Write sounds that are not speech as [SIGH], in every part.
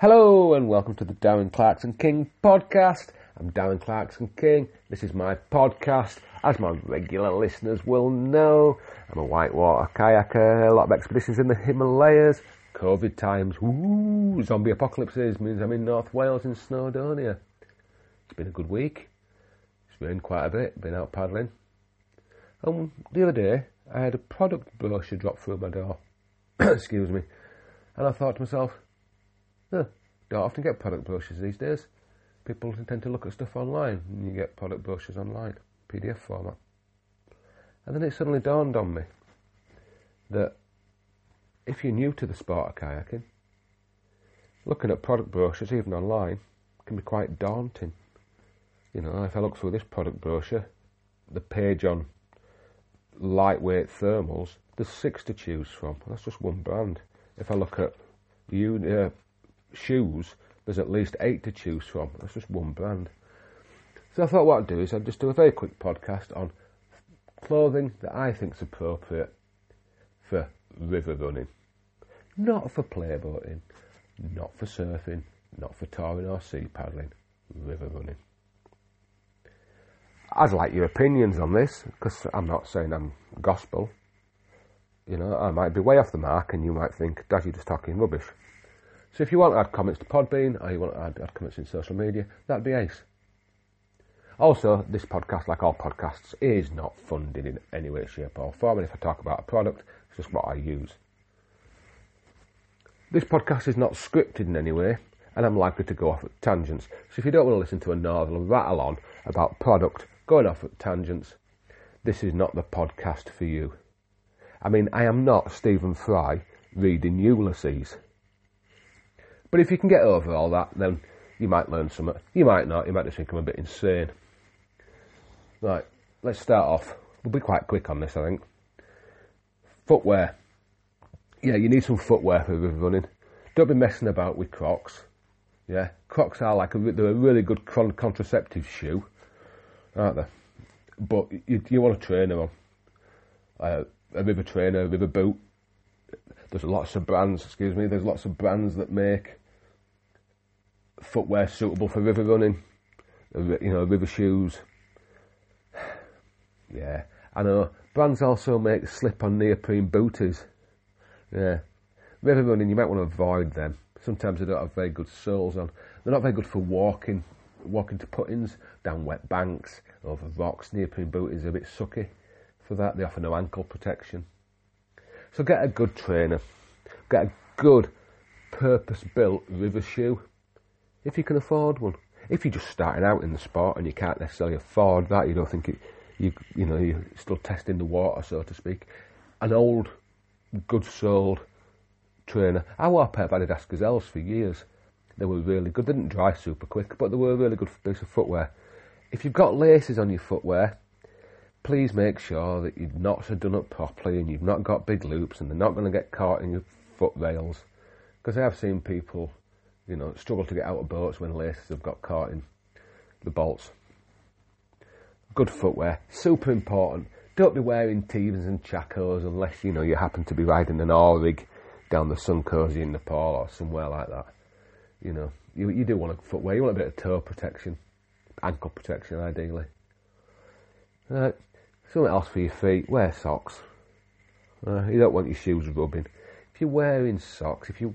Hello and welcome to the Darren Clarkson King podcast. I'm Darren Clarkson King. This is my podcast. As my regular listeners will know, I'm a whitewater kayaker, a lot of expeditions in the Himalayas, COVID times, ooh, zombie apocalypses means I'm in North Wales in Snowdonia. It's been a good week. It's rained quite a bit, been out paddling. And the other day, I had a product brochure drop through my door. [COUGHS] Excuse me. And I thought to myself, huh, don't often get product brochures these days. People tend to look at stuff online, and you get product brochures online, PDF format. And then it suddenly dawned on me that if you're new to the sport of kayaking, looking at product brochures, even online, can be quite daunting. You know, if I look through this product brochure, the page on lightweight thermals, there's six to choose from. That's just one brand. If I look at you, uh, shoes, there's at least eight to choose from. That's just one brand. So I thought what I'd do is I'd just do a very quick podcast on clothing that I think is appropriate for river running. Not for playboating, not for surfing, not for touring or sea paddling, river running. I'd like your opinions on this because I'm not saying I'm gospel. You know, I might be way off the mark and you might think, Dad, you're just talking rubbish. So if you want to add comments to Podbean or you want to add, add comments in social media, that'd be ace. Also, this podcast, like all podcasts, is not funded in any way, shape or form. And if I talk about a product, it's just what I use. This podcast is not scripted in any way, and I'm likely to go off at tangents. So if you don't want to listen to a northern rattle on about product going off at tangents, this is not the podcast for you. I mean, I am not Stephen Fry reading Ulysses. But if you can get over all that, then you might learn something. You might not. You might just think I'm a bit insane. Right, let's start off. We'll be quite quick on this, I think. Footwear. Yeah, you need some footwear for river running. Don't be messing about with Crocs. Yeah, Crocs are like a, they're a really good contraceptive shoe, aren't they? But you, you want a trainer on. Uh, a river trainer, a river boot. There's lots of brands, excuse me, there's lots of brands that make footwear suitable for river running, you know, river shoes. [SIGHS] Yeah, I know. Brands also make slip-on neoprene booties. Yeah, river running, you might want to avoid them. Sometimes they don't have very good soles on. They're not very good for walking, walking to put-ins down wet banks, over rocks. Neoprene booties are a bit sucky for that. They offer no ankle protection. So get a good trainer. Get a good purpose-built river shoe if you can afford one. If you're just starting out in the sport and you can't necessarily afford that, you don't think it, you you know you're still testing the water, so to speak. An old, good-soled trainer. I wore a pair of Adidas Gazelles for years. They were really good. They didn't dry super quick, but they were a really good piece of footwear. If you've got laces on your footwear, please make sure that your knots are done up properly and you've not got big loops and they're not going to get caught in your foot rails. Because I have seen people you know, struggle to get out of boats when laces have got caught in the bolts. Good footwear, super important. Don't be wearing Tevas and Chacos unless, you know, you happen to be riding an oar rig down the Sunkosi in Nepal or somewhere like that. You know, you, you do want a footwear, you want a bit of toe protection, ankle protection ideally. Uh, something else for your feet, wear socks. Uh, you don't want your shoes rubbing. If you're wearing socks, if you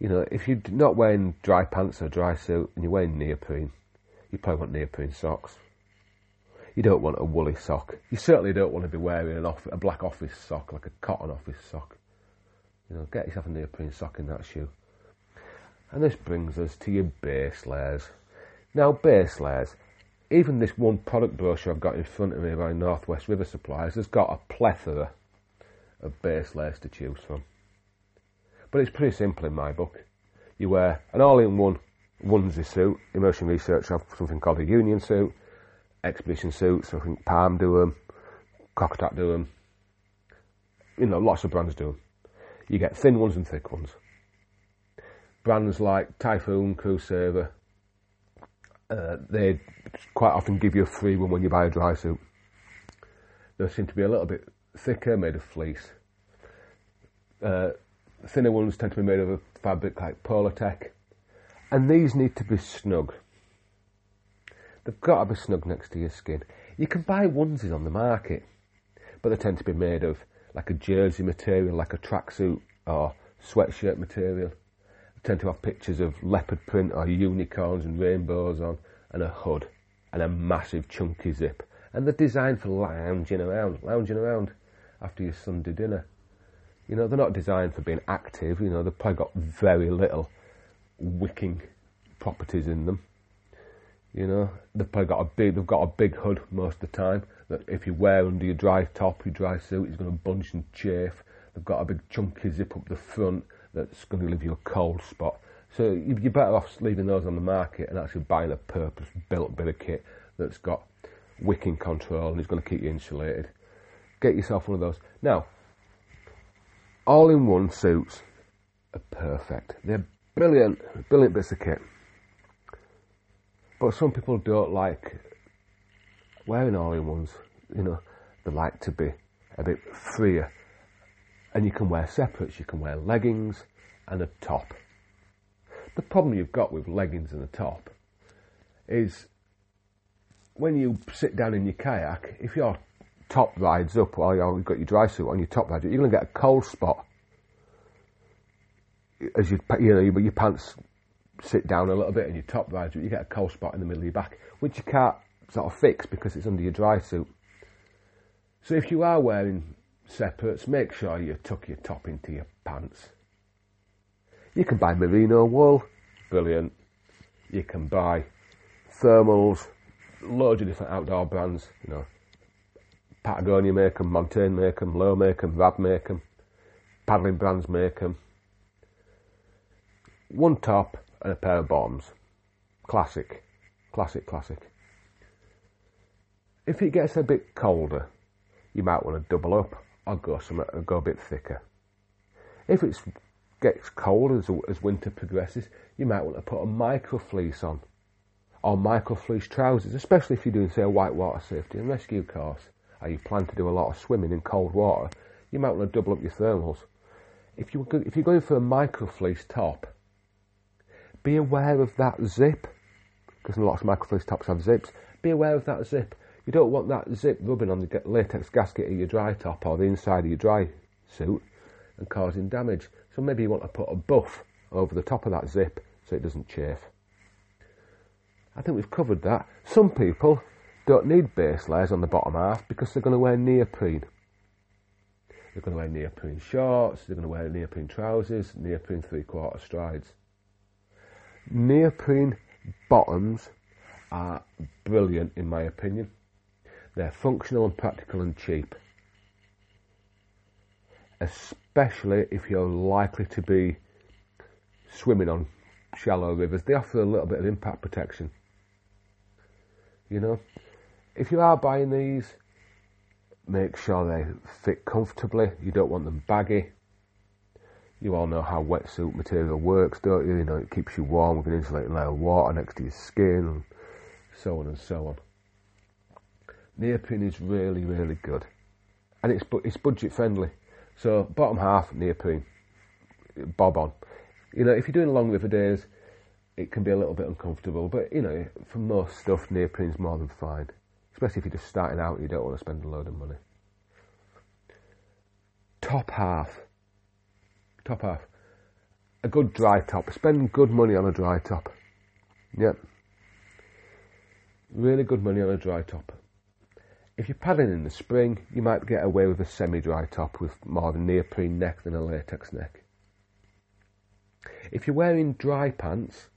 you know, if you're not wearing dry pants or dry suit and you're wearing neoprene, you probably want neoprene socks. You don't want a woolly sock. You certainly don't want to be wearing an off, a black office sock, like a cotton office sock. You know, get yourself a neoprene sock in that shoe. And this brings us to your base layers. Now, base layers, even this one product brochure I've got in front of me by Northwest River Supplies has got a plethora of base layers to choose from. But it's pretty simple in my book. You wear an all-in-one onesie suit. Immersion Research have something called a union suit, expedition suits. I think Palm do them, Kokatat do them. You know, lots of brands do them. You get thin ones and thick ones. Brands like Typhoon, Crewsaver, uh, they quite often give you a free one when you buy a dry suit. They seem to be a little bit thicker, made of fleece. Uh, thinner ones tend to be made of a fabric like Polartec. And these need to be snug. They've got to be snug next to your skin. You can buy onesies on the market, but they tend to be made of like a jersey material, like a tracksuit or sweatshirt material. They tend to have pictures of leopard print or unicorns and rainbows on, and a hood, and a massive chunky zip. And they're designed for lounging around, lounging around after your Sunday dinner. You know, they're not designed for being active. You know, they've probably got very little wicking properties in them. You know, they've probably got a big, they've got a big hood most of the time that if you wear under your dry top, your dry suit, it's going to bunch and chafe. They've got a big chunky zip up the front that's going to leave you a cold spot. So you're better off leaving those on the market and actually buying a purpose-built bit of kit that's got wicking control and is going to keep you insulated. Get yourself one of those. Now, all-in-one suits are perfect. They're brilliant, brilliant bits of kit. But some people don't like wearing all-in-ones. You know, they like to be a bit freer. And you can wear separates. You can wear leggings and a top. The problem you've got with leggings and a top is when you sit down in your kayak, if your top rides up oh, while you've got your dry suit on, your top rides up, you're going to get a cold spot as you you know your pants sit down a little bit and your top rides up, you get a cold spot in the middle of your back, which you can't sort of fix because it's under your dry suit. So if you are wearing separates, make sure you tuck your top into your pants. You can buy merino wool, brilliant. You can buy thermals, loads of different outdoor brands, you know. Patagonia make them, Montane make them, Lowe make them, Rab make them, paddling brands make them. One top, and a pair of bottoms. Classic. Classic, classic. If it gets a bit colder, you might want to double up or go, some, go a bit thicker. If it gets cold as, as winter progresses, you might want to put a micro fleece on or micro fleece trousers, especially if you're doing, say, a whitewater safety and rescue course, or you plan to do a lot of swimming in cold water, you might want to double up your thermals. If, you, if you're going for a micro fleece top, be aware of that zip, because lots of microfleece tops have zips. Be aware of that zip. You don't want that zip rubbing on the latex gasket of your dry top or the inside of your dry suit and causing damage. So maybe you want to put a buff over the top of that zip so it doesn't chafe. I think we've covered that. Some people don't need base layers on the bottom half because they're going to wear neoprene. They're going to wear neoprene shorts, they're going to wear neoprene trousers, neoprene three quarter strides. Neoprene bottoms are brilliant in my opinion. They're functional and practical and cheap. Especially if you're likely to be swimming on shallow rivers. They offer a little bit of impact protection. You know, if you are buying these, make sure they fit comfortably. You don't want them baggy you all know how wetsuit material works, don't you? You know, it keeps you warm with an insulating layer of water next to your skin, and so on and so on. Neoprene is really, really good, and it's it's budget friendly. So bottom half neoprene, bob on. You know, if you're doing long river days, it can be a little bit uncomfortable, but you know, for most stuff, neoprene's more than fine. Especially if you're just starting out you don't want to spend a load of money. Top half top half. A good dry top. Spend good money on a dry top. Yep. Really good money on a dry top. If you're paddling in the spring, you might get away with a semi-dry top with more of a neoprene neck than a latex neck. If you're wearing dry pants,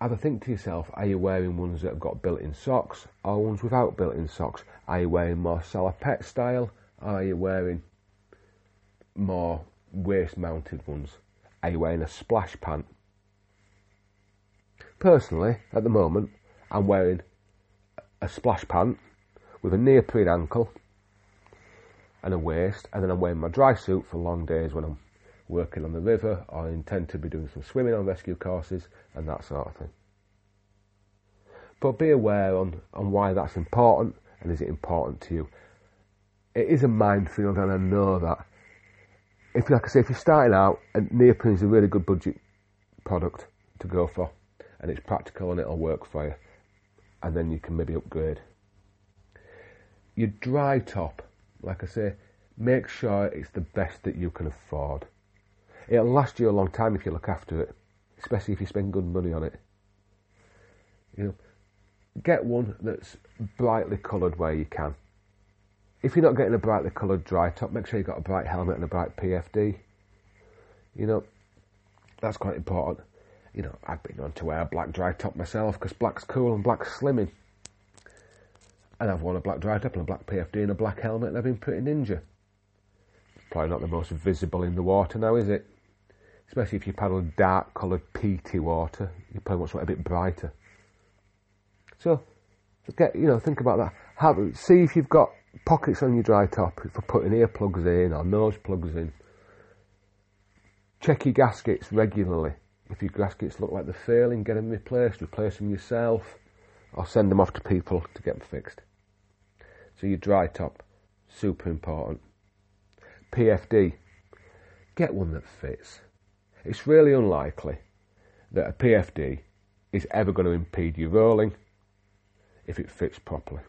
have a think to yourself, are you wearing ones that have got built-in socks or ones without built-in socks? Are you wearing more salopette style? Are you wearing more waist mounted ones. Are you wearing a splash pant? Personally, at the moment, I'm wearing a splash pant with a neoprene ankle and a waist, and then I'm wearing my dry suit for long days when I'm working on the river I intend to be doing some swimming on rescue courses and that sort of thing. But be aware on, on why that's important and is it important to you. It is a minefield and I know that if like I say, if you're starting out, and neoprene is a really good budget product to go for, and it's practical and it'll work for you, and then you can maybe upgrade. Your dry top, like I say, make sure it's the best that you can afford. It'll last you a long time if you look after it, especially if you spend good money on it. You know, get one that's brightly coloured where you can. If you're not getting a brightly coloured dry top, make sure you've got a bright helmet and a bright PFD. You know, that's quite important. You know, I've been on to wear a black dry top myself because black's cool and black's slimming. And I've worn a black dry top and a black PFD and a black helmet and I've been pretty ninja. Probably not the most visible in the water now, is it? Especially if you paddle dark coloured peaty water, you probably want something a bit brighter. So, get you know, think about that. Have, see if you've got pockets on your dry top for putting earplugs in or nose plugs in. Check your gaskets regularly. If your gaskets look like they're failing, get them replaced, replace them yourself, or send them off to people to get them fixed. So your dry top, super important. PFD, get one that fits. It's really unlikely that a PFD is ever going to impede your rolling if it fits properly.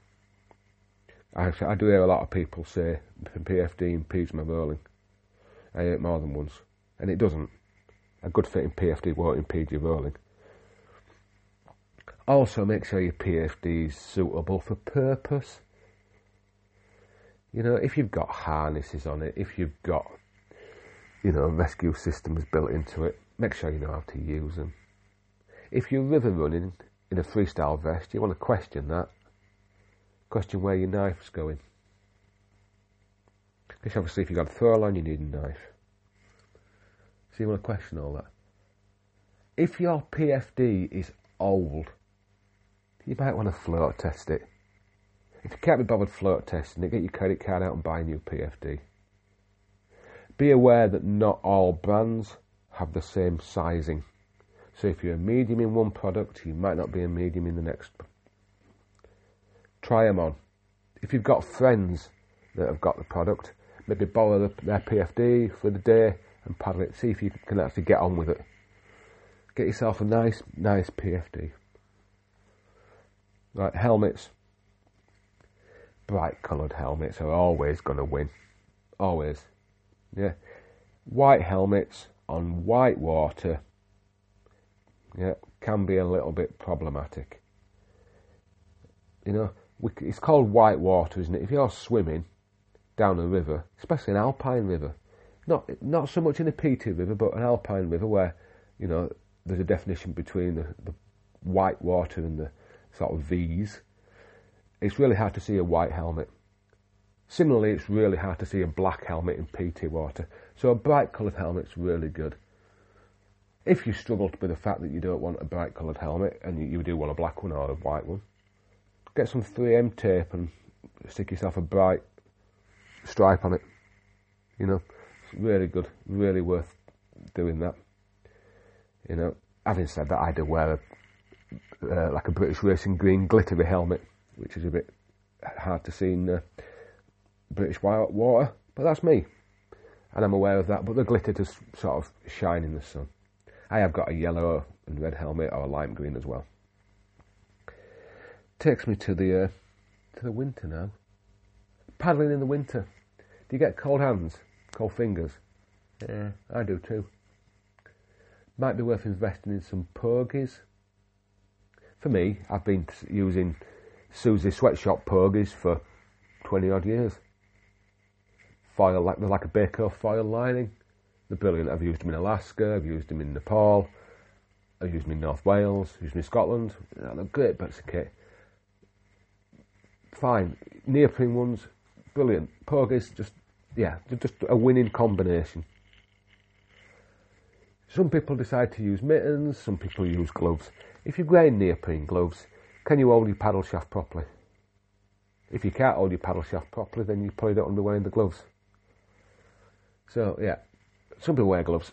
I, I do hear a lot of people say PFD impedes my rolling. I hear it more than once, and it doesn't. A good fitting PFD won't impede your rolling. Also, make sure your PFD is suitable for purpose. You know, if you've got harnesses on it, if you've got, you know, a rescue systems built into it, make sure you know how to use them. If you're river running in a freestyle vest, you want to question that. Question where your knife's going. Because obviously if you've got a throw line, you need a knife. So you want to question all that. If your PFD is old, you might want to float test it. If you can't be bothered float testing it, get your credit card out and buy a new PFD. Be aware that not all brands have the same sizing. So if you're a medium in one product, you might not be a medium in the next. Try them on. If you've got friends that have got the product, maybe borrow their PFD for the day and paddle it. See if you can actually get on with it. Get yourself a nice, nice PFD. Right, helmets bright coloured helmets are always going to win. Always. Yeah. White helmets on white water, yeah, can be a little bit problematic. You know, we, it's called white water, isn't it? If you're swimming down a river, especially an alpine river, not not so much in a peaty river, but an alpine river where, you know, there's a definition between the, the white water and the sort of V's it's really hard to see a white helmet. Similarly, it's really hard to see a black helmet in PT water. So a bright coloured helmet's really good. If you struggle with the fact that you don't want a bright coloured helmet and you, do want a black one or a white one, get some 3M tape and stick yourself a bright stripe on it. You know, it's really good, really worth doing that. You know, having said that, I do wear a, uh, like a British Racing Green glittery helmet which is a bit hard to see in uh, British water, but that's me, and I'm aware of that. But the glitter does sort of shine in the sun. I have got a yellow and red helmet or a lime green as well. Takes me to the uh, to the winter now. Paddling in the winter. Do you get cold hands, cold fingers? Yeah, I do too. Might be worth investing in some pogies. For me, I've been using Susie Sweatshop pogies for 20 odd years. Foil, like, like a Bacofoil lining. They're brilliant. I've used them in Alaska, I've used them in Nepal, I've used them in North Wales, I've used them in Scotland. They're great bits of kit. Fine. Neoprene ones, brilliant. Pogies, just, yeah, just a winning combination. Some people decide to use mittens, some people use gloves. If you're wearing neoprene gloves, can you hold your paddle shaft properly? If you can't hold your paddle shaft properly, then you probably don't want to be wearing the gloves. So, yeah, some people wear gloves.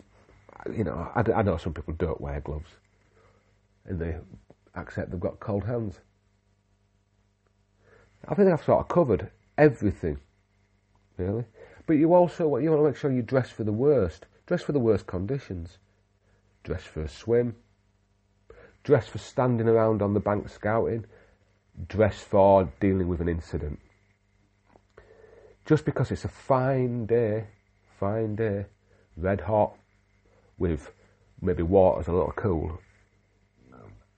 You know, I, I know some people don't wear gloves. And they accept they've got cold hands. I think I've sort of covered everything, really. But you also you want to make sure you dress for the worst. Dress for the worst conditions. dress for a swim, dress for standing around on the bank scouting, dress for dealing with an incident. Just because it's a fine day, fine day, red hot, with maybe water's a little cool,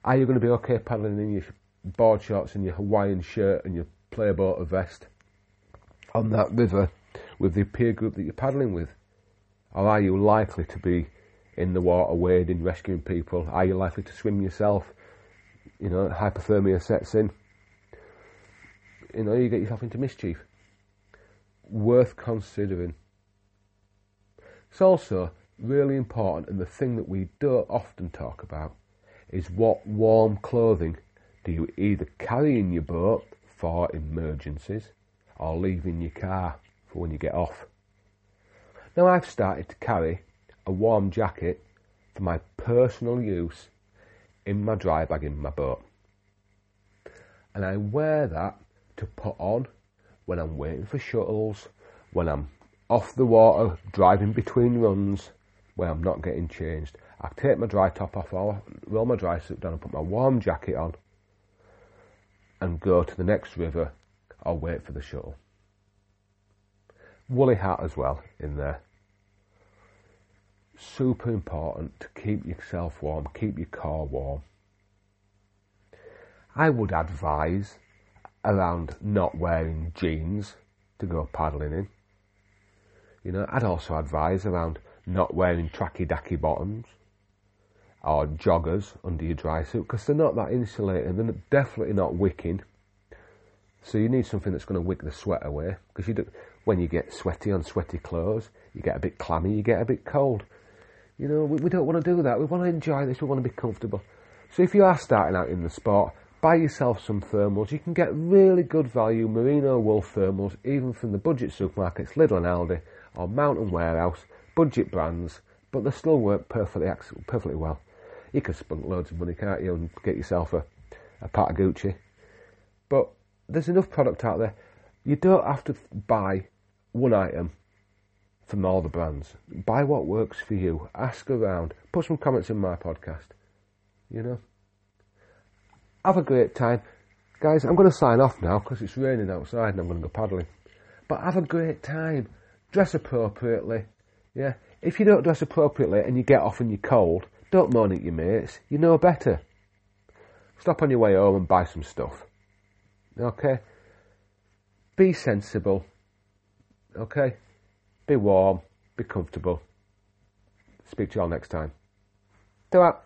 are you going to be okay paddling in your board shorts and your Hawaiian shirt and your playboat vest on that river with the peer group that you're paddling with? Or are you likely to be in the water wading, rescuing people? Are you likely to swim yourself? You know, hypothermia sets in. You know, you get yourself into mischief. Worth considering. It's also really important, and the thing that we don't often talk about is what warm clothing do you either carry in your boat for emergencies or leave in your car for when you get off. Now I've started to carry a warm jacket for my personal use in my dry bag in my boat. And I wear that to put on when I'm waiting for shuttles, when I'm off the water, driving between runs, when I'm not getting changed. I take my dry top off, I'll roll my dry suit down and put my warm jacket on and go to the next river I'll wait for the shuttle. Woolly hat as well in there. Super important to keep yourself warm, keep your car warm. I would advise around not wearing jeans to go paddling in. You know, I'd also advise around not wearing tracky dacky bottoms or joggers under your dry suit because they're not that insulating. They're definitely not wicking. So you need something that's going to wick the sweat away because you do, when you get sweaty on sweaty clothes, you get a bit clammy, you get a bit cold. You know, we, we don't want to do that. We want to enjoy this. We want to be comfortable. So if you are starting out in the sport, buy yourself some thermals. You can get really good value merino wool thermals, even from the budget supermarkets, Lidl and Aldi, or Mountain Warehouse, budget brands, but they still work perfectly, perfectly well. You can spunk loads of money, can't you, and get yourself a, a pat of Gucci. But there's enough product out there. You don't have to buy one item from all the brands. Buy what works for you. Ask around. Put some comments in my podcast. You know. Have a great time. Guys, I'm going to sign off now because it's raining outside and I'm going to go paddling. But have a great time. Dress appropriately. Yeah. If you don't dress appropriately and you get off and you're cold, don't moan at your mates. You know better. Stop on your way home and buy some stuff. Okay? Be sensible. Okay? Be warm. Be comfortable. Speak to you all next time. Ta